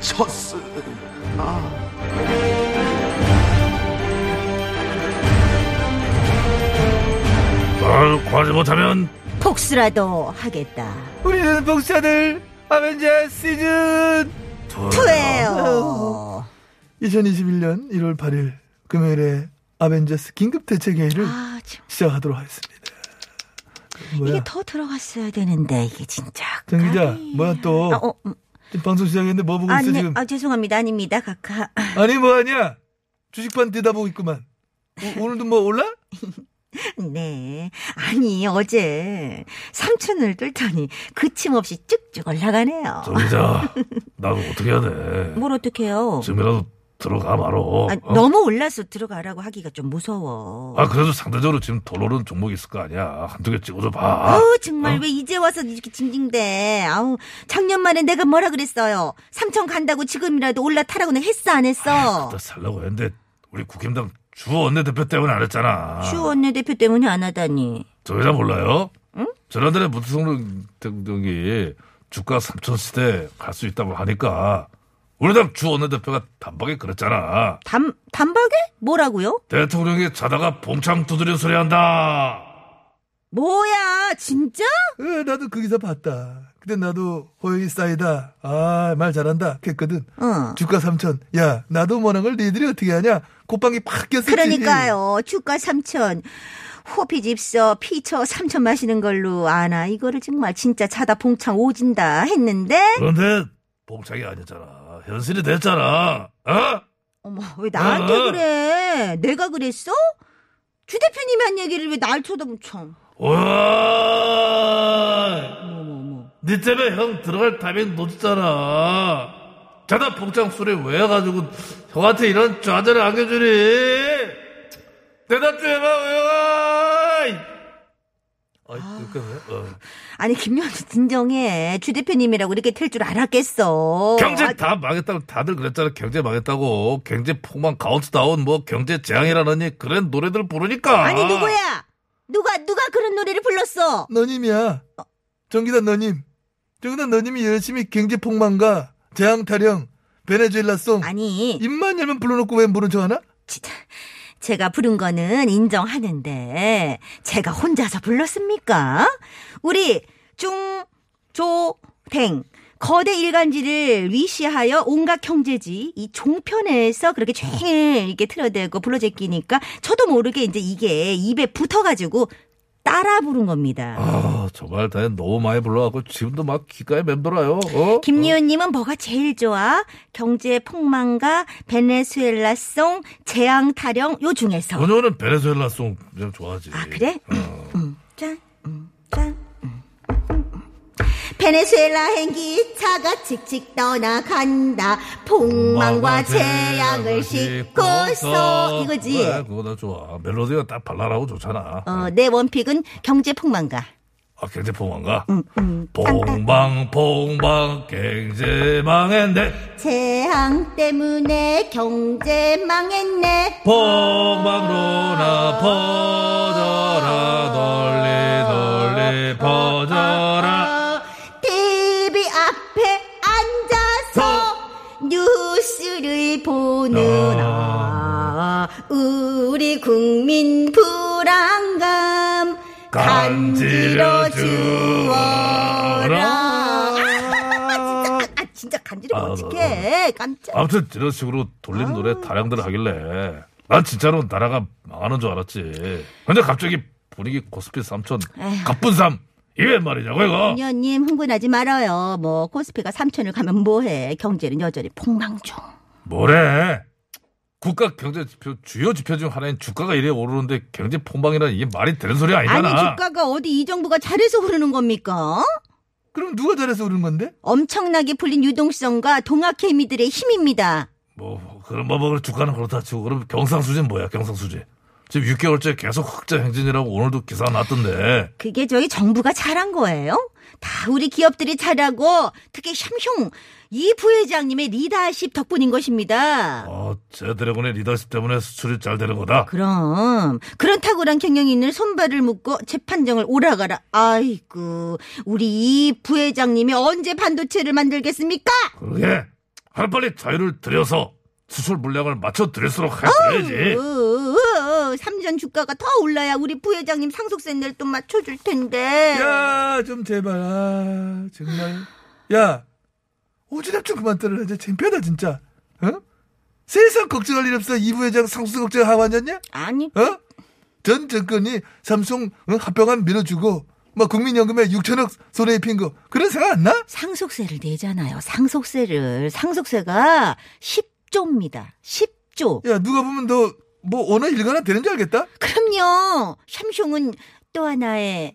아벤처스. 널 구하지 못하면 복수라도 하겠다. 우리는 복사들 아벤져 시즌 투예요. 2021년 1월 8일 금요일에 아벤져스 긴급 대책회의를 아, 참. 시작하도록 하겠습니다. 뭐야? 이게 더 들어갔어야 되는데 이게 진짜. 정 기자. 뭐야 또 아, 어, 음. 지금 방송 시작했는데 뭐 보고 아, 있어 네. 지금? 아, 죄송합니다. 아닙니다. 각하. 아니 뭐 하냐? 주식반 뛰다보고 있구만. 오, 오늘도 뭐 올라? 네. 아니, 어제 삼촌을 뚫더니 그침없이 쭉쭉 올라가네요. 정 기자 나도 어떻게 해야 돼 뭘 어떡해요? 지금이라도 들어가 말어 아, 어? 너무 올라서 들어가라고 하기가 좀 무서워. 아 그래도 상대적으로 지금 덜 오른 종목이 있을 거 아니야 한두 개 찍어줘 봐 아우 정말 어? 왜 이제 와서 이렇게 징징대 아우 작년 말에 내가 뭐라 그랬어요 삼천 간다고 지금이라도 올라타라고는 했어 안 했어 그때 살라고 했는데 우리 국힘당 주 원내대표 때문에 안 했잖아 슈 원내대표 때문에 안 하다니 저 여자 몰라요? 응? 지난달에 문성룡 대통령이 주가 3천 시대 갈 수 있다고 하니까 우리 당 주 원내 대표가 단박에 그랬잖아 단, 단박에? 뭐라고요? 대통령이 자다가 봉창 두드린 소리 한다 뭐야 진짜? 어, 나도 그 기사 봤다. 근데 나도 호영이 쌓이다. 아, 말 잘한다. 했거든. 어 주가 3천. 야, 나도 원한 걸 니들이 어떻게 하냐? 콧방이 팍 꼈었지. 그러니까요 주가 삼천 호피 집서 피처 삼천 마시는 걸로 아나 이거를 정말 진짜 자다 봉창 오진다 했는데 그런데 봉창이 아니잖아 현실이 됐잖아 어? 어머 왜 나한테 어. 그래 내가 그랬어? 주 대표님이 한 얘기를 왜 날 쳐다보참 와, 어머머머 니 때문에 형 들어갈 타이밍 놓쳤잖아. 자다 봉창 소리 왜 해가지고 형한테 이런 좌절을 안겨주니? 대답 좀 해봐, 우영아! 그러니까 왜? 어. 아니 김연수 진정해 주 대표님이라고 이렇게 될 줄 알았겠어 경제 아, 다 망했다고 다들 그랬잖아. 경제 망했다고. 경제 폭망 카운트다운 뭐 경제 재앙이라느니 그런 노래들 부르니까. 아니 누구야 누가 누가 그런 노래를 불렀어 너님이야. 정기단 너님. 정기단 너님이 열심히 경제 폭망과 재앙 타령, 베네수엘라 song. 아니 입만 열면 불러놓고 왜 모른 척 하나? 진짜 제가 부른 거는 인정하는데 제가 혼자서 불렀습니까? 우리 중조댕 거대 일간지를 위시하여 온갖 경제지 이 종편에서 그렇게 촤을 이렇게 틀어대고 불러제끼니까 저도 모르게 이제 이게 입에 붙어가지고 따라 부른 겁니다. 아, 정말 다 너무 많이 불러갖고 지금도 막 귓가에 맴돌아요. 어? 김리훈님은 뭐가 제일 좋아? 경제 폭망과 베네수엘라송 재앙 타령 요 중에서. 원효는 베네수엘라송 좀 좋아하지. 아 그래? 어. 음, 짠, 음, 짠. 음, 음. 베네수엘라 행기차가 칙칙 떠나간다. 폭망과 재앙을 싣고서 이거지. 그래, 그거 나 좋아. 멜로디가 딱 발랄하고 좋잖아. 어, 내 원픽은 경제 폭망가. 아, 경제 폭망가? 음, 음. 봉방, 봉방, 경제 망했네. 재앙 때문에 경제 망했네. 봉방로나 퍼져라, 널리, 널리 퍼져라. TV 앞에 앉아서 뉴스를 보느라 우리 국민 불안감 간 지러 주어라. 아, 진짜 간지러워 아, 어떡해. 깜짝. 아무튼 이런 식으로 돌림 노래 다량들 하길래 난 진짜로 나라가 망하는 줄 알았지. 근데 갑자기 분위기 코스피 삼천 에휴. 갑분삼 이게 말이냐고 이거. 년님 흥분하지 말아요. 뭐 코스피가 3천을 가면 뭐해. 경제는 여전히 폭망 중. 뭐래? 국가 경제 지표 주요 지표 중 하나인 주가가 이래 오르는데 경제 폭망이라는 이게 말이 되는 소리 아니잖아. 아니 주가가 어디 이 정부가 잘해서 그러는 겁니까? 그럼 누가 잘해서 오른 건데? 엄청나게 풀린 유동성과 동학개미들의 힘입니다. 뭐 그럼 뭐, 뭐 주가는 그렇다 치고 그럼 경상수지는 뭐야 경상수지? 지금 6개월째 계속 흑자 행진이라고 오늘도 기사 났던데. 그게 저희 정부가 잘한 거예요? 다 우리 기업들이 잘하고 특히 샴숑 이 부회장님의 리더십 덕분인 것입니다. 어, 제 드래곤의 리더십 때문에 수출이 잘 되는 거다. 그럼 그런 탁월한 경영인을 손발을 묶고 재판정을 오라가라. 아이고 우리 이 부회장님이 언제 반도체를 만들겠습니까? 그러게 하루빨리 자유를 들여서 수출 물량을 맞춰 드릴수록 해야지. 어, 삼전 주가가 더 올라야 우리 부회장님 상속세를 또 맞춰줄 텐데. 야, 좀 제발. 아, 정말. 야, 오지랖 좀 그만 떨어라. 이제 창피하다, 진짜. 어? 세상 걱정할 일 없어. 이 부회장 상수 걱정 하고 앉았냐? 아니 어? 전 정권이 삼성 어? 합병안 밀어주고, 뭐 국민연금에 6천억 손에 입힌 거. 그런 생각 안 나? 상속세를 내잖아요. 상속세를 상속세가 10조입니다. 10조. 야, 누가 보면 너 뭐 어느 일가나 되는 줄 알겠다? 그럼요. 샴숑은 또 하나의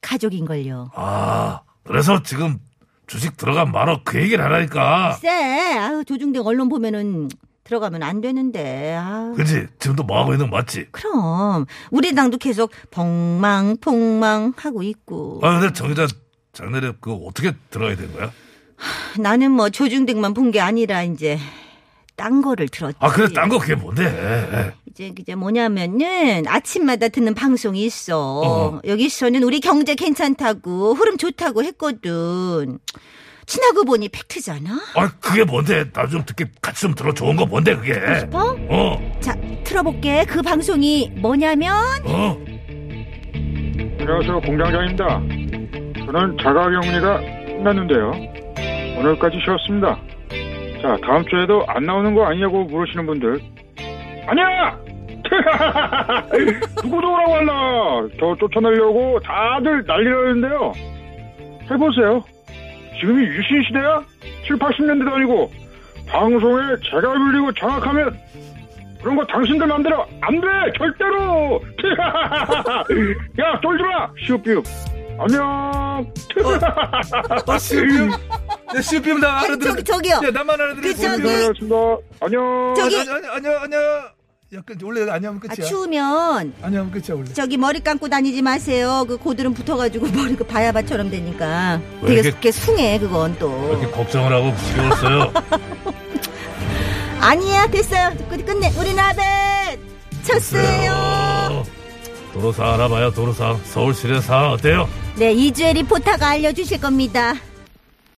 가족인걸요. 아, 그래서 지금 주식 들어간 말어 그 얘기를 하라니까. 쎄. 아유, 조중동 언론 보면은 들어가면 안 되는데. 아유. 그지? 지금도 뭐 하고 있는 거 맞지? 그럼 우리 당도 계속 벙망폭망 하고 있고. 아, 근데 정 기자 장내래 그거 어떻게 들어야 되는 거야? 나는 뭐 조중동만 본 게 아니라 이제 딴 거를 들었지. 아, 그래, 딴거 그게 뭔데? 이제 이제 뭐냐면은 아침마다 듣는 방송이 있어. 어. 여기서는 우리 경제 괜찮다고 흐름 좋다고 했거든. 친하고 보니 팩트잖아. 아, 그게 뭔데? 나 좀 듣게 같이 좀 들어. 좋은 거 뭔데, 그게? 싶어? 어, 자, 틀어볼게. 그 방송이 뭐냐면 어. 안녕하세요 공장장입니다. 저는 자가격리가 끝났는데요. 오늘까지 쉬었습니다. 자 다음 주에도 안 나오는 거 아니냐고 물으시는 분들 아니야! 누구도 오라고 할라 저 쫓아내려고 다들 난리라는데요. 해보세요. 지금이 유신 시대야? 7, 80년대도 아니고 방송에 제가 불리고 장악하면 그런 거 당신들 맘대로 안 돼! 절대로! 야, 쫄지 마! 시읍비읍. 안녕! 아, 시 야, 시우비움 나 알아들어. 저기, 저기요. 야, 나만 알아들어. 그 저기- 고생하셨습니다. 안녕! 저기- 아니, 아니, 아니, 아니, 아니. 약간, 원래 아니 하면 아, 끝이야. 추우면 아니 하면 끝이야, 원래. 저기 머리 감고 다니지 마세요. 그 고드름 붙어가지고 머리가 바야바처럼 되니까 왜 되게, 이렇게- 숭해 그건 왜 또. 이렇게 걱정을 하고 무서웠어요? 아니야 됐어요. 끝- 끝내 우리 나베 쳤어요. 도로상 알아봐요, 도로상. 서울시내 상황 어때요? 네 이주혜 리포터가 알려주실 겁니다.